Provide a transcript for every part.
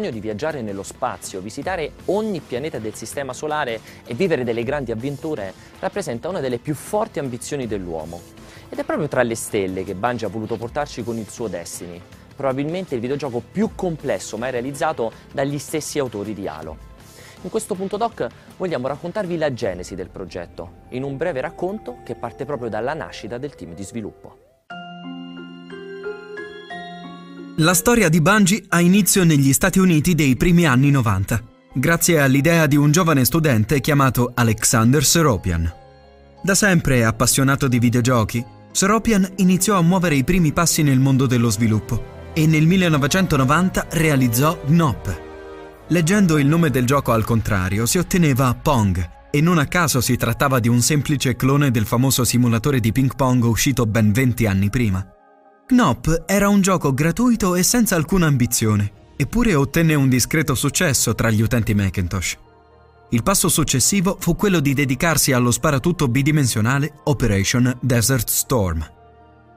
sogno di viaggiare nello spazio, visitare ogni pianeta del Sistema Solare e vivere delle grandi avventure rappresenta una delle più forti ambizioni dell'uomo. Ed è proprio tra le stelle che Bungie ha voluto portarci con il suo Destiny, probabilmente il videogioco più complesso mai realizzato dagli stessi autori di Halo. In questo punto doc vogliamo raccontarvi la genesi del progetto, in un breve racconto che parte proprio dalla nascita del team di sviluppo. La storia di Bungie ha inizio negli Stati Uniti dei primi anni 90, grazie all'idea di un giovane studente chiamato Alexander Seropian. Da sempre appassionato di videogiochi, Seropian iniziò a muovere i primi passi nel mondo dello sviluppo e nel 1990 realizzò Gnop, Leggendo il nome del gioco al contrario si otteneva Pong e non a caso si trattava di un semplice clone del famoso simulatore di ping pong uscito ben 20 anni prima. Knop era un gioco gratuito e senza alcuna ambizione, eppure ottenne un discreto successo tra gli utenti Macintosh. Il passo successivo fu quello di dedicarsi allo sparatutto bidimensionale Operation Desert Storm.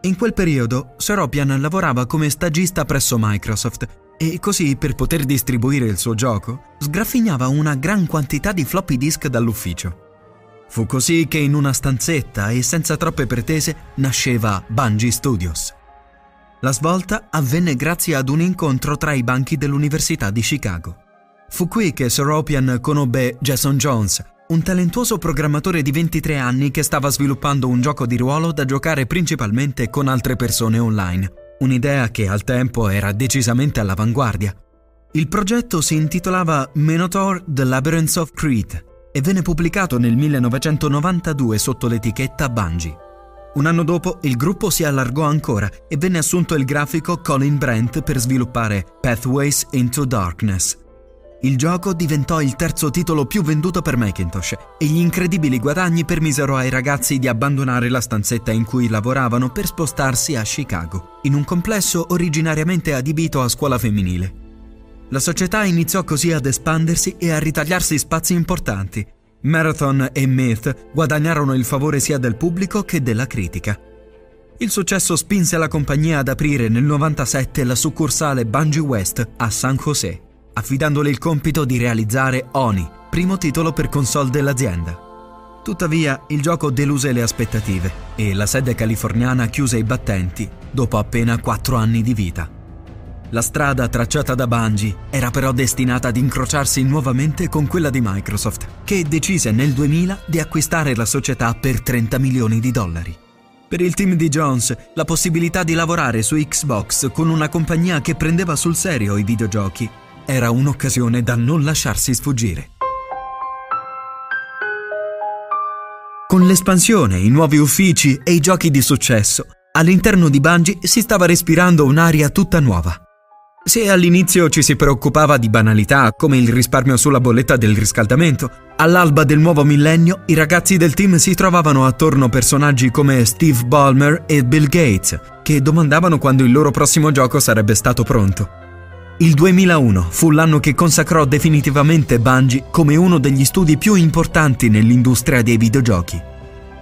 In quel periodo, Seropian lavorava come stagista presso Microsoft e così, per poter distribuire il suo gioco, sgraffignava una gran quantità di floppy disk dall'ufficio. Fu così che in una stanzetta e senza troppe pretese nasceva Bungie Studios. La svolta avvenne grazie ad un incontro tra i banchi dell'Università di Chicago. Fu qui che Soropian conobbe Jason Jones, un talentuoso programmatore di 23 anni che stava sviluppando un gioco di ruolo da giocare principalmente con altre persone online un'idea che al tempo era decisamente all'avanguardia. Il progetto si intitolava Minotaur The Labyrinth of Crete e venne pubblicato nel 1992 sotto l'etichetta Bungie. Un anno dopo il gruppo si allargò ancora e venne assunto il grafico Colin Brent per sviluppare Pathways into Darkness, il gioco diventò il terzo titolo più venduto per Macintosh e gli incredibili guadagni permisero ai ragazzi di abbandonare la stanzetta in cui lavoravano per spostarsi a Chicago, in un complesso originariamente adibito a scuola femminile. La società iniziò così ad espandersi e a ritagliarsi spazi importanti. Marathon e Myth guadagnarono il favore sia del pubblico che della critica. Il successo spinse la compagnia ad aprire nel 97 la succursale Bungie West a San José affidandole il compito di realizzare Oni, primo titolo per console dell'azienda. Tuttavia, il gioco deluse le aspettative e la sede californiana chiuse i battenti dopo appena quattro anni di vita. La strada tracciata da Bungie era però destinata ad incrociarsi nuovamente con quella di Microsoft, che decise nel 2000 di acquistare la società per 30 milioni di dollari. Per il team di Jones, la possibilità di lavorare su Xbox con una compagnia che prendeva sul serio i videogiochi era un'occasione da non lasciarsi sfuggire. Con l'espansione, i nuovi uffici e i giochi di successo, all'interno di Bungie si stava respirando un'aria tutta nuova. Se all'inizio ci si preoccupava di banalità come il risparmio sulla bolletta del riscaldamento, all'alba del nuovo millennio i ragazzi del team si trovavano attorno personaggi come Steve Ballmer e Bill Gates, che domandavano quando il loro prossimo gioco sarebbe stato pronto. Il 2001 fu l'anno che consacrò definitivamente Bungie come uno degli studi più importanti nell'industria dei videogiochi.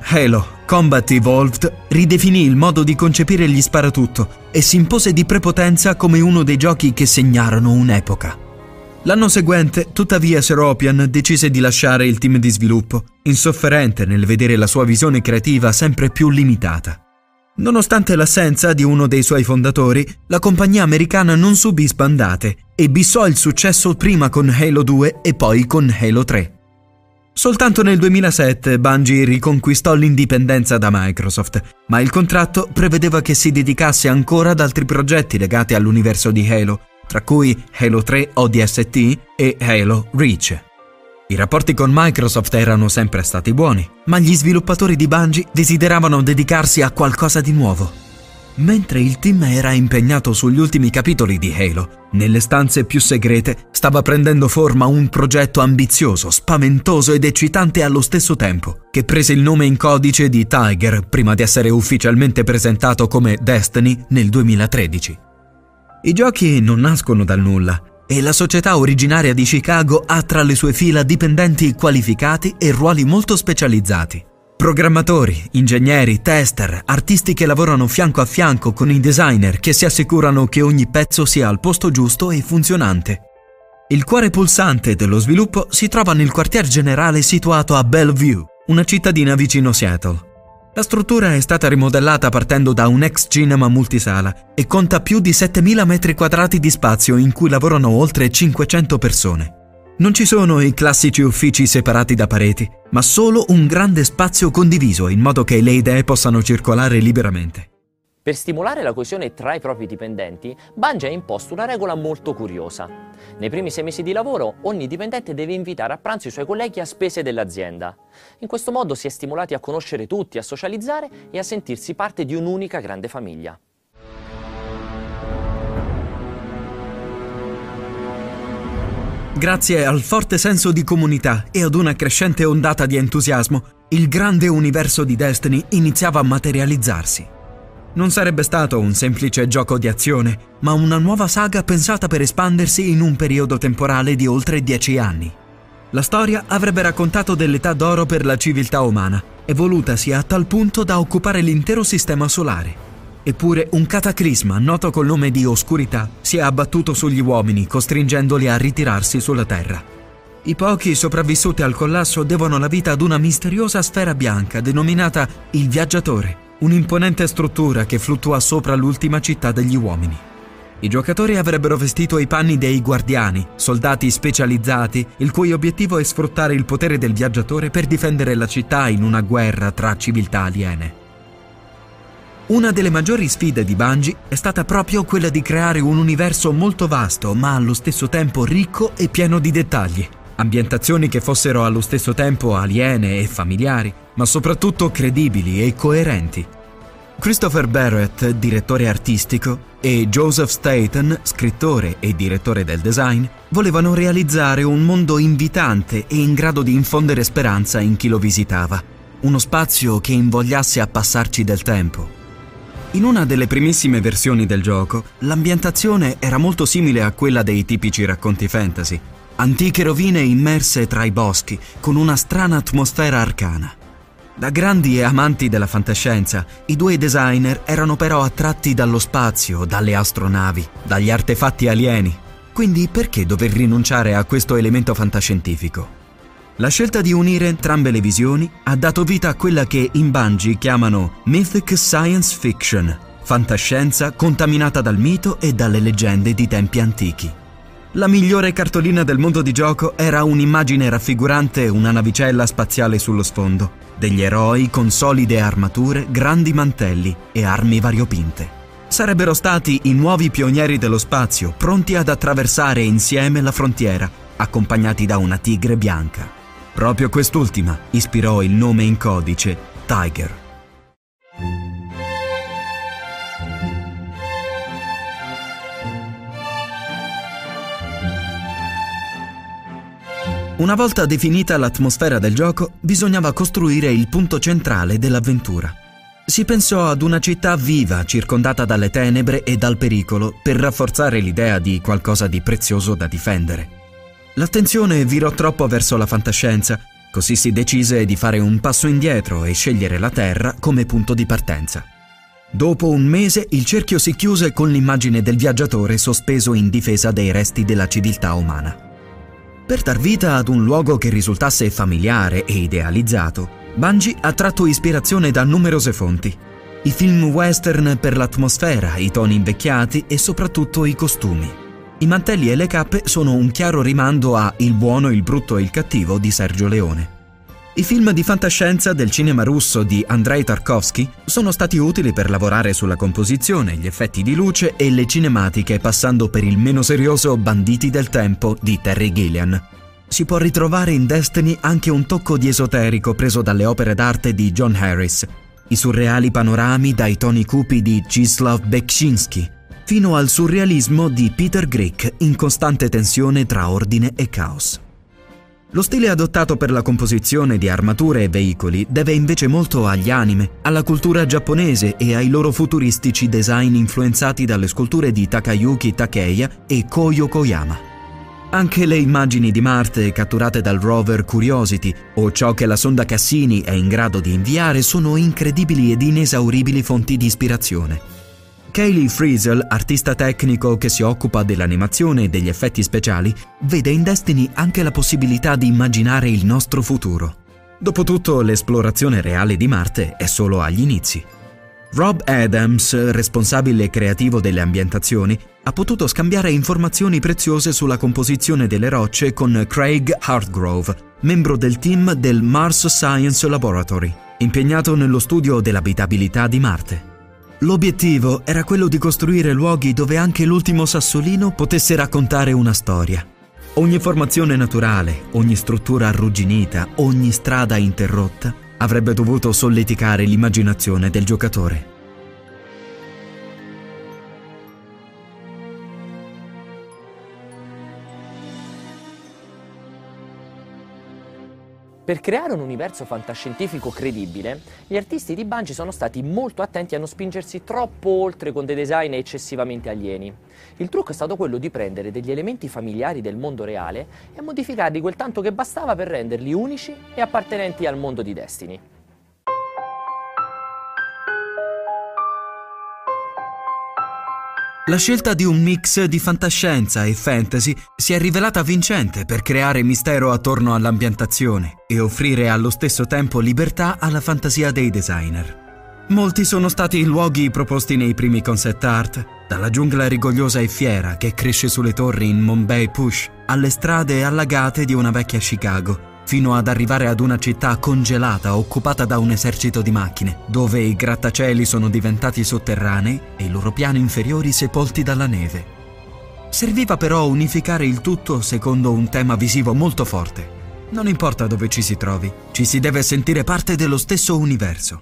Halo Combat Evolved ridefinì il modo di concepire gli sparatutto e si impose di prepotenza come uno dei giochi che segnarono un'epoca. L'anno seguente, tuttavia, Seropian decise di lasciare il team di sviluppo, insofferente nel vedere la sua visione creativa sempre più limitata. Nonostante l'assenza di uno dei suoi fondatori, la compagnia americana non subì sbandate e bissò il successo prima con Halo 2 e poi con Halo 3. Soltanto nel 2007 Bungie riconquistò l'indipendenza da Microsoft, ma il contratto prevedeva che si dedicasse ancora ad altri progetti legati all'universo di Halo, tra cui Halo 3 ODST e Halo Reach. I rapporti con Microsoft erano sempre stati buoni, ma gli sviluppatori di Bungie desideravano dedicarsi a qualcosa di nuovo. Mentre il team era impegnato sugli ultimi capitoli di Halo, nelle stanze più segrete stava prendendo forma un progetto ambizioso, spaventoso ed eccitante allo stesso tempo, che prese il nome in codice di Tiger prima di essere ufficialmente presentato come Destiny nel 2013. I giochi non nascono dal nulla, e la società originaria di Chicago ha tra le sue fila dipendenti qualificati e ruoli molto specializzati. Programmatori, ingegneri, tester, artisti che lavorano fianco a fianco con i designer che si assicurano che ogni pezzo sia al posto giusto e funzionante. Il cuore pulsante dello sviluppo si trova nel quartier generale situato a Bellevue, una cittadina vicino Seattle. La struttura è stata rimodellata partendo da un ex cinema multisala e conta più di 7.000 metri quadrati di spazio in cui lavorano oltre 500 persone. Non ci sono i classici uffici separati da pareti, ma solo un grande spazio condiviso in modo che le idee possano circolare liberamente. Per stimolare la coesione tra i propri dipendenti, Bungie ha imposto una regola molto curiosa. Nei primi sei mesi di lavoro, ogni dipendente deve invitare a pranzo i suoi colleghi a spese dell'azienda. In questo modo si è stimolati a conoscere tutti, a socializzare e a sentirsi parte di un'unica grande famiglia. Grazie al forte senso di comunità e ad una crescente ondata di entusiasmo, il grande universo di Destiny iniziava a materializzarsi. Non sarebbe stato un semplice gioco di azione, ma una nuova saga pensata per espandersi in un periodo temporale di oltre dieci anni. La storia avrebbe raccontato dell'età d'oro per la civiltà umana, evolutasi a tal punto da occupare l'intero sistema solare. Eppure un cataclisma noto col nome di oscurità si è abbattuto sugli uomini, costringendoli a ritirarsi sulla Terra. I pochi sopravvissuti al collasso devono la vita ad una misteriosa sfera bianca denominata il Viaggiatore, un'imponente struttura che fluttua sopra l'ultima città degli uomini. I giocatori avrebbero vestito i panni dei guardiani, soldati specializzati, il cui obiettivo è sfruttare il potere del viaggiatore per difendere la città in una guerra tra civiltà aliene. Una delle maggiori sfide di Bungie è stata proprio quella di creare un universo molto vasto, ma allo stesso tempo ricco e pieno di dettagli. Ambientazioni che fossero allo stesso tempo aliene e familiari, ma soprattutto credibili e coerenti. Christopher Barrett, direttore artistico, e Joseph Staten, scrittore e direttore del design, volevano realizzare un mondo invitante e in grado di infondere speranza in chi lo visitava. Uno spazio che invogliasse a passarci del tempo, in una delle primissime versioni del gioco, l'ambientazione era molto simile a quella dei tipici racconti fantasy. Antiche rovine immerse tra i boschi, con una strana atmosfera arcana. Da grandi amanti della fantascienza, i due designer erano però attratti dallo spazio, dalle astronavi, dagli artefatti alieni. Quindi perché dover rinunciare a questo elemento fantascientifico? La scelta di unire entrambe le visioni ha dato vita a quella che in Bungie chiamano Mythic Science Fiction, fantascienza contaminata dal mito e dalle leggende di tempi antichi. La migliore cartolina del mondo di gioco era un'immagine raffigurante una navicella spaziale sullo sfondo, degli eroi con solide armature, grandi mantelli e armi variopinte. Sarebbero stati i nuovi pionieri dello spazio, pronti ad attraversare insieme la frontiera, accompagnati da una tigre bianca. Proprio quest'ultima ispirò il nome in codice Tiger. Una volta definita l'atmosfera del gioco, bisognava costruire il punto centrale dell'avventura. Si pensò ad una città viva, circondata dalle tenebre e dal pericolo, per rafforzare l'idea di qualcosa di prezioso da difendere. L'attenzione virò troppo verso la fantascienza, così si decise di fare un passo indietro e scegliere la Terra come punto di partenza. Dopo un mese il cerchio si chiuse con l'immagine del viaggiatore sospeso in difesa dei resti della civiltà umana. Per dar vita ad un luogo che risultasse familiare e idealizzato, Bungie ha tratto ispirazione da numerose fonti. I film western per l'atmosfera, i toni invecchiati e soprattutto i costumi. I mantelli e le cappe sono un chiaro rimando a Il buono, il brutto e il cattivo di Sergio Leone. I film di fantascienza del cinema russo di Andrei Tarkovsky sono stati utili per lavorare sulla composizione, gli effetti di luce e le cinematiche passando per il meno serioso Banditi del tempo di Terry Gilliam. Si può ritrovare in Destiny anche un tocco di esoterico preso dalle opere d'arte di John Harris, i surreali panorami dai toni cupi di Czislaw Beksiński fino al surrealismo di Peter Grick in costante tensione tra ordine e caos. Lo stile adottato per la composizione di armature e veicoli deve invece molto agli anime, alla cultura giapponese e ai loro futuristici design influenzati dalle sculture di Takayuki Takeya e Koyo Koyama. Anche le immagini di Marte catturate dal rover Curiosity o ciò che la sonda Cassini è in grado di inviare sono incredibili ed inesauribili fonti di ispirazione. Kaylee Friesel, artista tecnico che si occupa dell'animazione e degli effetti speciali, vede in Destiny anche la possibilità di immaginare il nostro futuro. Dopotutto, l'esplorazione reale di Marte è solo agli inizi. Rob Adams, responsabile creativo delle ambientazioni, ha potuto scambiare informazioni preziose sulla composizione delle rocce con Craig Hartgrove, membro del team del Mars Science Laboratory, impegnato nello studio dell'abitabilità di Marte. L'obiettivo era quello di costruire luoghi dove anche l'ultimo sassolino potesse raccontare una storia. Ogni formazione naturale, ogni struttura arrugginita, ogni strada interrotta avrebbe dovuto solleticare l'immaginazione del giocatore. Per creare un universo fantascientifico credibile, gli artisti di Bungie sono stati molto attenti a non spingersi troppo oltre con dei design eccessivamente alieni. Il trucco è stato quello di prendere degli elementi familiari del mondo reale e modificarli quel tanto che bastava per renderli unici e appartenenti al mondo di Destiny. La scelta di un mix di fantascienza e fantasy si è rivelata vincente per creare mistero attorno all'ambientazione e offrire allo stesso tempo libertà alla fantasia dei designer. Molti sono stati i luoghi proposti nei primi concept art, dalla giungla rigogliosa e fiera che cresce sulle torri in Mumbai Push, alle strade allagate di una vecchia Chicago, fino ad arrivare ad una città congelata occupata da un esercito di macchine, dove i grattacieli sono diventati sotterranei e i loro piani inferiori sepolti dalla neve. Serviva però unificare il tutto secondo un tema visivo molto forte. Non importa dove ci si trovi, ci si deve sentire parte dello stesso universo.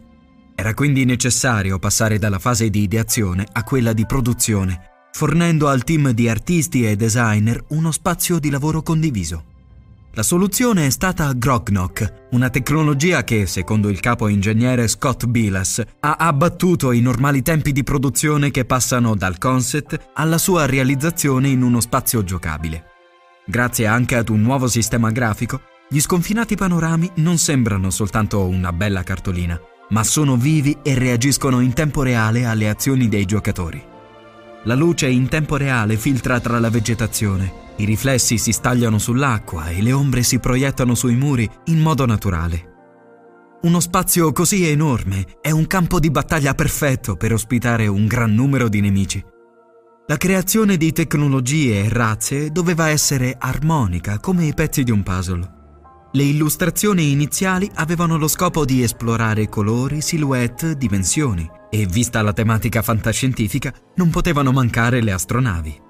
Era quindi necessario passare dalla fase di ideazione a quella di produzione, fornendo al team di artisti e designer uno spazio di lavoro condiviso. La soluzione è stata Grognok, una tecnologia che, secondo il capo ingegnere Scott Bilas, ha abbattuto i normali tempi di produzione che passano dal concept alla sua realizzazione in uno spazio giocabile. Grazie anche ad un nuovo sistema grafico, gli sconfinati panorami non sembrano soltanto una bella cartolina, ma sono vivi e reagiscono in tempo reale alle azioni dei giocatori. La luce in tempo reale filtra tra la vegetazione i riflessi si stagliano sull'acqua e le ombre si proiettano sui muri in modo naturale. Uno spazio così enorme è un campo di battaglia perfetto per ospitare un gran numero di nemici. La creazione di tecnologie e razze doveva essere armonica come i pezzi di un puzzle. Le illustrazioni iniziali avevano lo scopo di esplorare colori, silhouette, dimensioni e, vista la tematica fantascientifica, non potevano mancare le astronavi.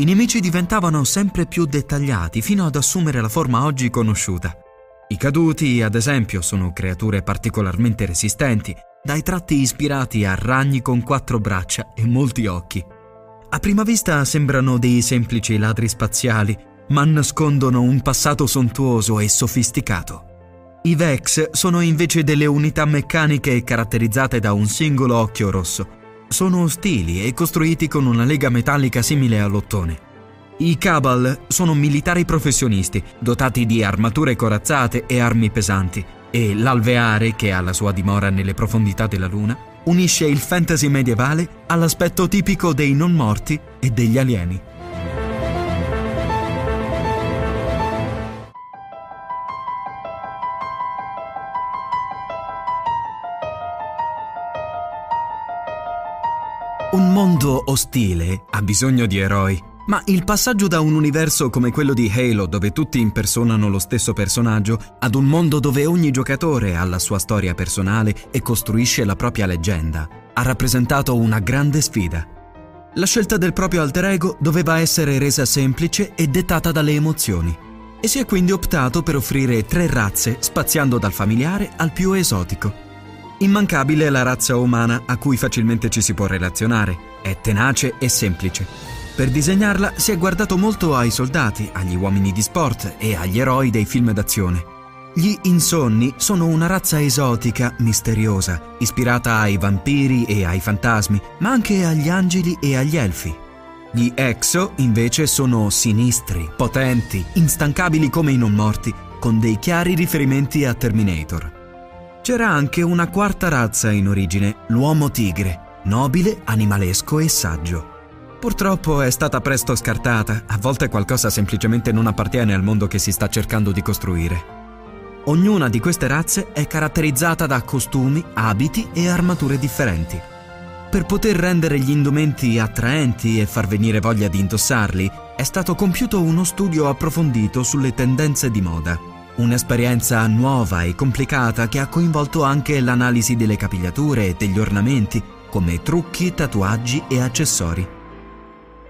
I nemici diventavano sempre più dettagliati fino ad assumere la forma oggi conosciuta. I caduti, ad esempio, sono creature particolarmente resistenti, dai tratti ispirati a ragni con quattro braccia e molti occhi. A prima vista sembrano dei semplici ladri spaziali, ma nascondono un passato sontuoso e sofisticato. I Vex sono invece delle unità meccaniche caratterizzate da un singolo occhio rosso, sono ostili e costruiti con una lega metallica simile all'ottone. I Cabal sono militari professionisti, dotati di armature corazzate e armi pesanti, e l'Alveare, che ha la sua dimora nelle profondità della Luna, unisce il fantasy medievale all'aspetto tipico dei non morti e degli alieni. Ostile ha bisogno di eroi, ma il passaggio da un universo come quello di Halo, dove tutti impersonano lo stesso personaggio, ad un mondo dove ogni giocatore ha la sua storia personale e costruisce la propria leggenda, ha rappresentato una grande sfida. La scelta del proprio alter ego doveva essere resa semplice e dettata dalle emozioni, e si è quindi optato per offrire tre razze, spaziando dal familiare al più esotico. Immancabile è la razza umana a cui facilmente ci si può relazionare, è tenace e semplice. Per disegnarla si è guardato molto ai soldati, agli uomini di sport e agli eroi dei film d'azione. Gli insonni sono una razza esotica, misteriosa, ispirata ai vampiri e ai fantasmi, ma anche agli angeli e agli elfi. Gli exo invece sono sinistri, potenti, instancabili come i non morti, con dei chiari riferimenti a Terminator. C'era anche una quarta razza in origine, l'uomo tigre, nobile, animalesco e saggio. Purtroppo è stata presto scartata, a volte qualcosa semplicemente non appartiene al mondo che si sta cercando di costruire. Ognuna di queste razze è caratterizzata da costumi, abiti e armature differenti. Per poter rendere gli indumenti attraenti e far venire voglia di indossarli, è stato compiuto uno studio approfondito sulle tendenze di moda. Un'esperienza nuova e complicata che ha coinvolto anche l'analisi delle capigliature e degli ornamenti, come trucchi, tatuaggi e accessori.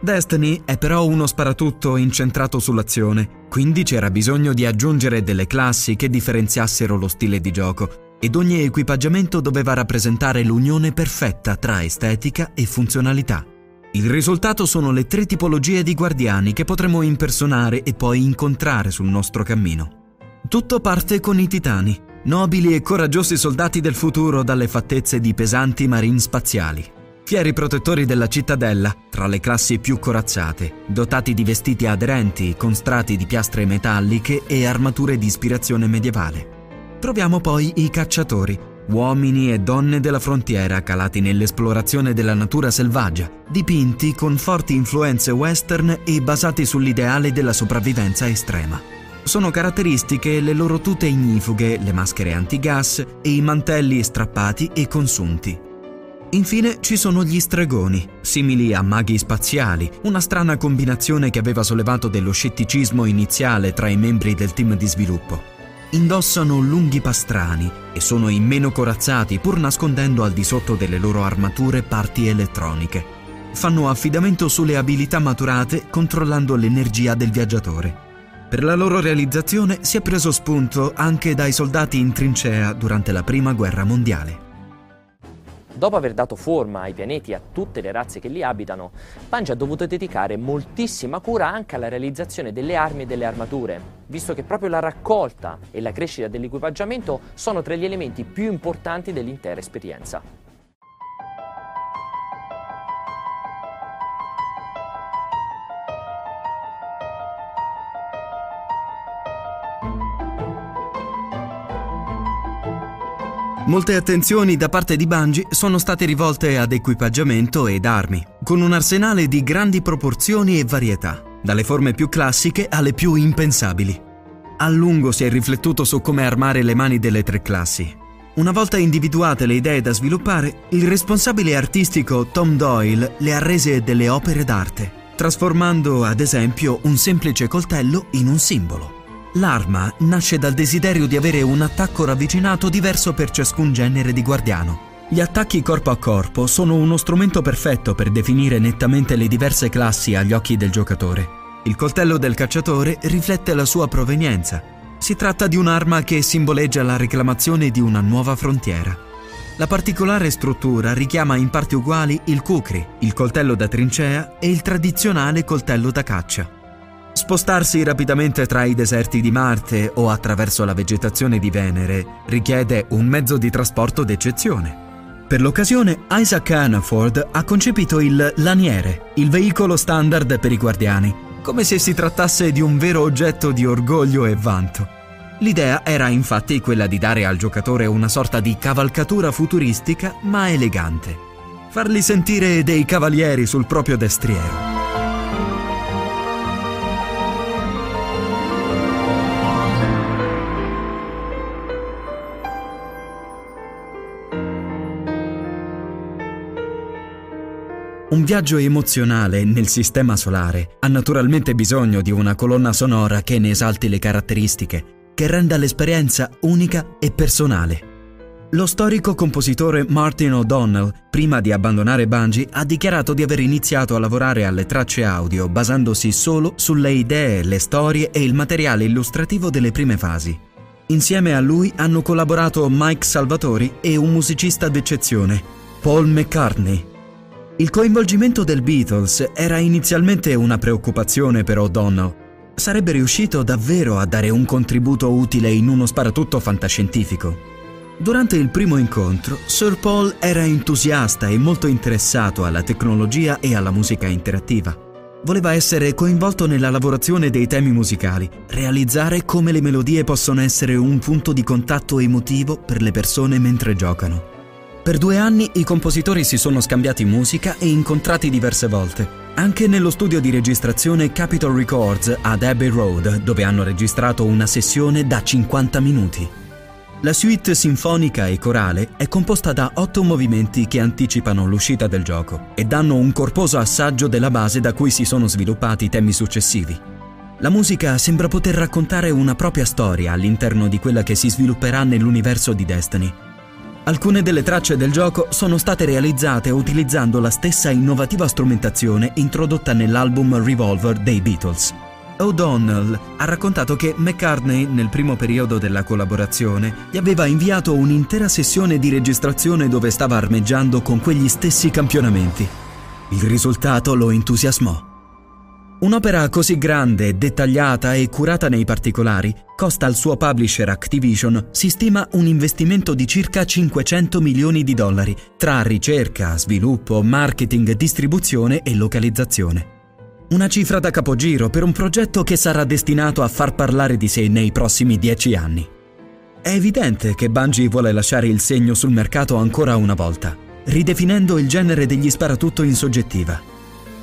Destiny è però uno sparatutto incentrato sull'azione, quindi c'era bisogno di aggiungere delle classi che differenziassero lo stile di gioco ed ogni equipaggiamento doveva rappresentare l'unione perfetta tra estetica e funzionalità. Il risultato sono le tre tipologie di guardiani che potremo impersonare e poi incontrare sul nostro cammino. Tutto parte con i titani, nobili e coraggiosi soldati del futuro dalle fattezze di pesanti marine spaziali. Fieri protettori della cittadella, tra le classi più corazzate, dotati di vestiti aderenti con strati di piastre metalliche e armature di ispirazione medievale. Troviamo poi i cacciatori, uomini e donne della frontiera calati nell'esplorazione della natura selvaggia, dipinti con forti influenze western e basati sull'ideale della sopravvivenza estrema. Sono caratteristiche le loro tute ignifughe, le maschere antigas e i mantelli strappati e consunti. Infine ci sono gli stregoni, simili a maghi spaziali, una strana combinazione che aveva sollevato dello scetticismo iniziale tra i membri del team di sviluppo indossano lunghi pastrani e sono i meno corazzati pur nascondendo al di sotto delle loro armature parti elettroniche. Fanno affidamento sulle abilità maturate controllando l'energia del viaggiatore. Per la loro realizzazione si è preso spunto anche dai soldati in trincea durante la Prima Guerra Mondiale. Dopo aver dato forma ai pianeti e a tutte le razze che li abitano, Bungie ha dovuto dedicare moltissima cura anche alla realizzazione delle armi e delle armature, visto che proprio la raccolta e la crescita dell'equipaggiamento sono tra gli elementi più importanti dell'intera esperienza. Molte attenzioni da parte di Bungie sono state rivolte ad equipaggiamento ed armi, con un arsenale di grandi proporzioni e varietà, dalle forme più classiche alle più impensabili. A lungo si è riflettuto su come armare le mani delle tre classi. Una volta individuate le idee da sviluppare, il responsabile artistico Tom Doyle le ha rese delle opere d'arte, trasformando ad esempio un semplice coltello in un simbolo. L'arma nasce dal desiderio di avere un attacco ravvicinato diverso per ciascun genere di guardiano. Gli attacchi corpo a corpo sono uno strumento perfetto per definire nettamente le diverse classi agli occhi del giocatore. Il coltello del cacciatore riflette la sua provenienza. Si tratta di un'arma che simboleggia la reclamazione di una nuova frontiera. La particolare struttura richiama in parti uguali il kukri, il coltello da trincea e il tradizionale coltello da caccia. Spostarsi rapidamente tra i deserti di Marte o attraverso la vegetazione di Venere richiede un mezzo di trasporto d'eccezione. Per l'occasione Isaac Hannaford ha concepito il laniere, il veicolo standard per i guardiani, come se si trattasse di un vero oggetto di orgoglio e vanto. L'idea era infatti quella di dare al giocatore una sorta di cavalcatura futuristica ma elegante. Farli sentire dei cavalieri sul proprio destriero. Un viaggio emozionale nel sistema solare ha naturalmente bisogno di una colonna sonora che ne esalti le caratteristiche, che renda l'esperienza unica e personale. Lo storico compositore Martin O'Donnell, prima di abbandonare Bungie, ha dichiarato di aver iniziato a lavorare alle tracce audio basandosi solo sulle idee, le storie e il materiale illustrativo delle prime fasi. Insieme a lui hanno collaborato Mike Salvatori e un musicista d'eccezione, Paul McCartney, il coinvolgimento del Beatles era inizialmente una preoccupazione per O'Donnell. Sarebbe riuscito davvero a dare un contributo utile in uno sparatutto fantascientifico. Durante il primo incontro, Sir Paul era entusiasta e molto interessato alla tecnologia e alla musica interattiva. Voleva essere coinvolto nella lavorazione dei temi musicali, realizzare come le melodie possono essere un punto di contatto emotivo per le persone mentre giocano. Per due anni i compositori si sono scambiati musica e incontrati diverse volte, anche nello studio di registrazione Capitol Records ad Abbey Road, dove hanno registrato una sessione da 50 minuti. La suite sinfonica e corale è composta da otto movimenti che anticipano l'uscita del gioco e danno un corposo assaggio della base da cui si sono sviluppati i temi successivi. La musica sembra poter raccontare una propria storia all'interno di quella che si svilupperà nell'universo di Destiny Alcune delle tracce del gioco sono state realizzate utilizzando la stessa innovativa strumentazione introdotta nell'album Revolver dei Beatles. O'Donnell ha raccontato che McCartney, nel primo periodo della collaborazione, gli aveva inviato un'intera sessione di registrazione dove stava armeggiando con quegli stessi campionamenti. Il risultato lo entusiasmò. Un'opera così grande, dettagliata e curata nei particolari costa al suo publisher Activision, si stima un investimento di circa 500 milioni di dollari tra ricerca, sviluppo, marketing, distribuzione e localizzazione. Una cifra da capogiro per un progetto che sarà destinato a far parlare di sé nei prossimi dieci anni. È evidente che Bungie vuole lasciare il segno sul mercato ancora una volta, ridefinendo il genere degli sparatutto in soggettiva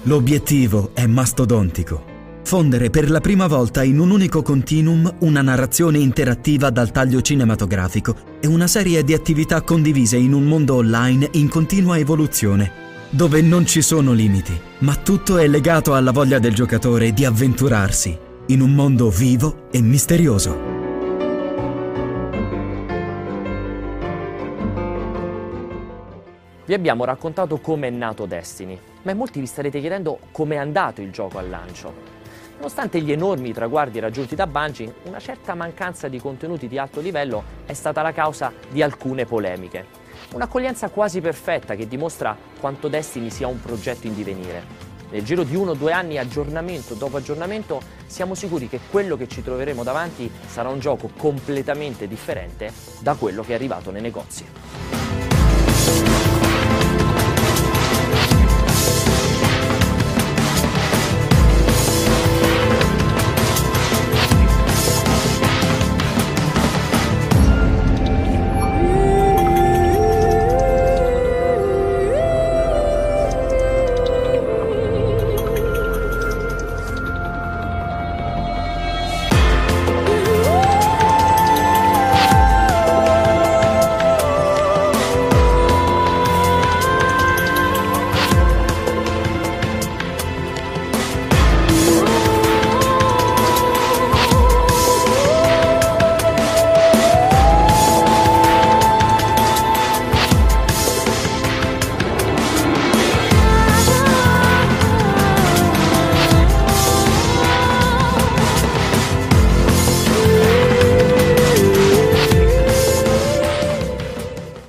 L'obiettivo è mastodontico. Fondere per la prima volta in un unico continuum una narrazione interattiva dal taglio cinematografico e una serie di attività condivise in un mondo online in continua evoluzione, dove non ci sono limiti, ma tutto è legato alla voglia del giocatore di avventurarsi in un mondo vivo e misterioso. Vi abbiamo raccontato come è nato Destiny, ma molti vi starete chiedendo come è andato il gioco al lancio. Nonostante gli enormi traguardi raggiunti da Bungie, una certa mancanza di contenuti di alto livello è stata la causa di alcune polemiche. Un'accoglienza quasi perfetta che dimostra quanto Destiny sia un progetto in divenire. Nel giro di uno o due anni, aggiornamento dopo aggiornamento, siamo sicuri che quello che ci troveremo davanti sarà un gioco completamente differente da quello che è arrivato nei negozi.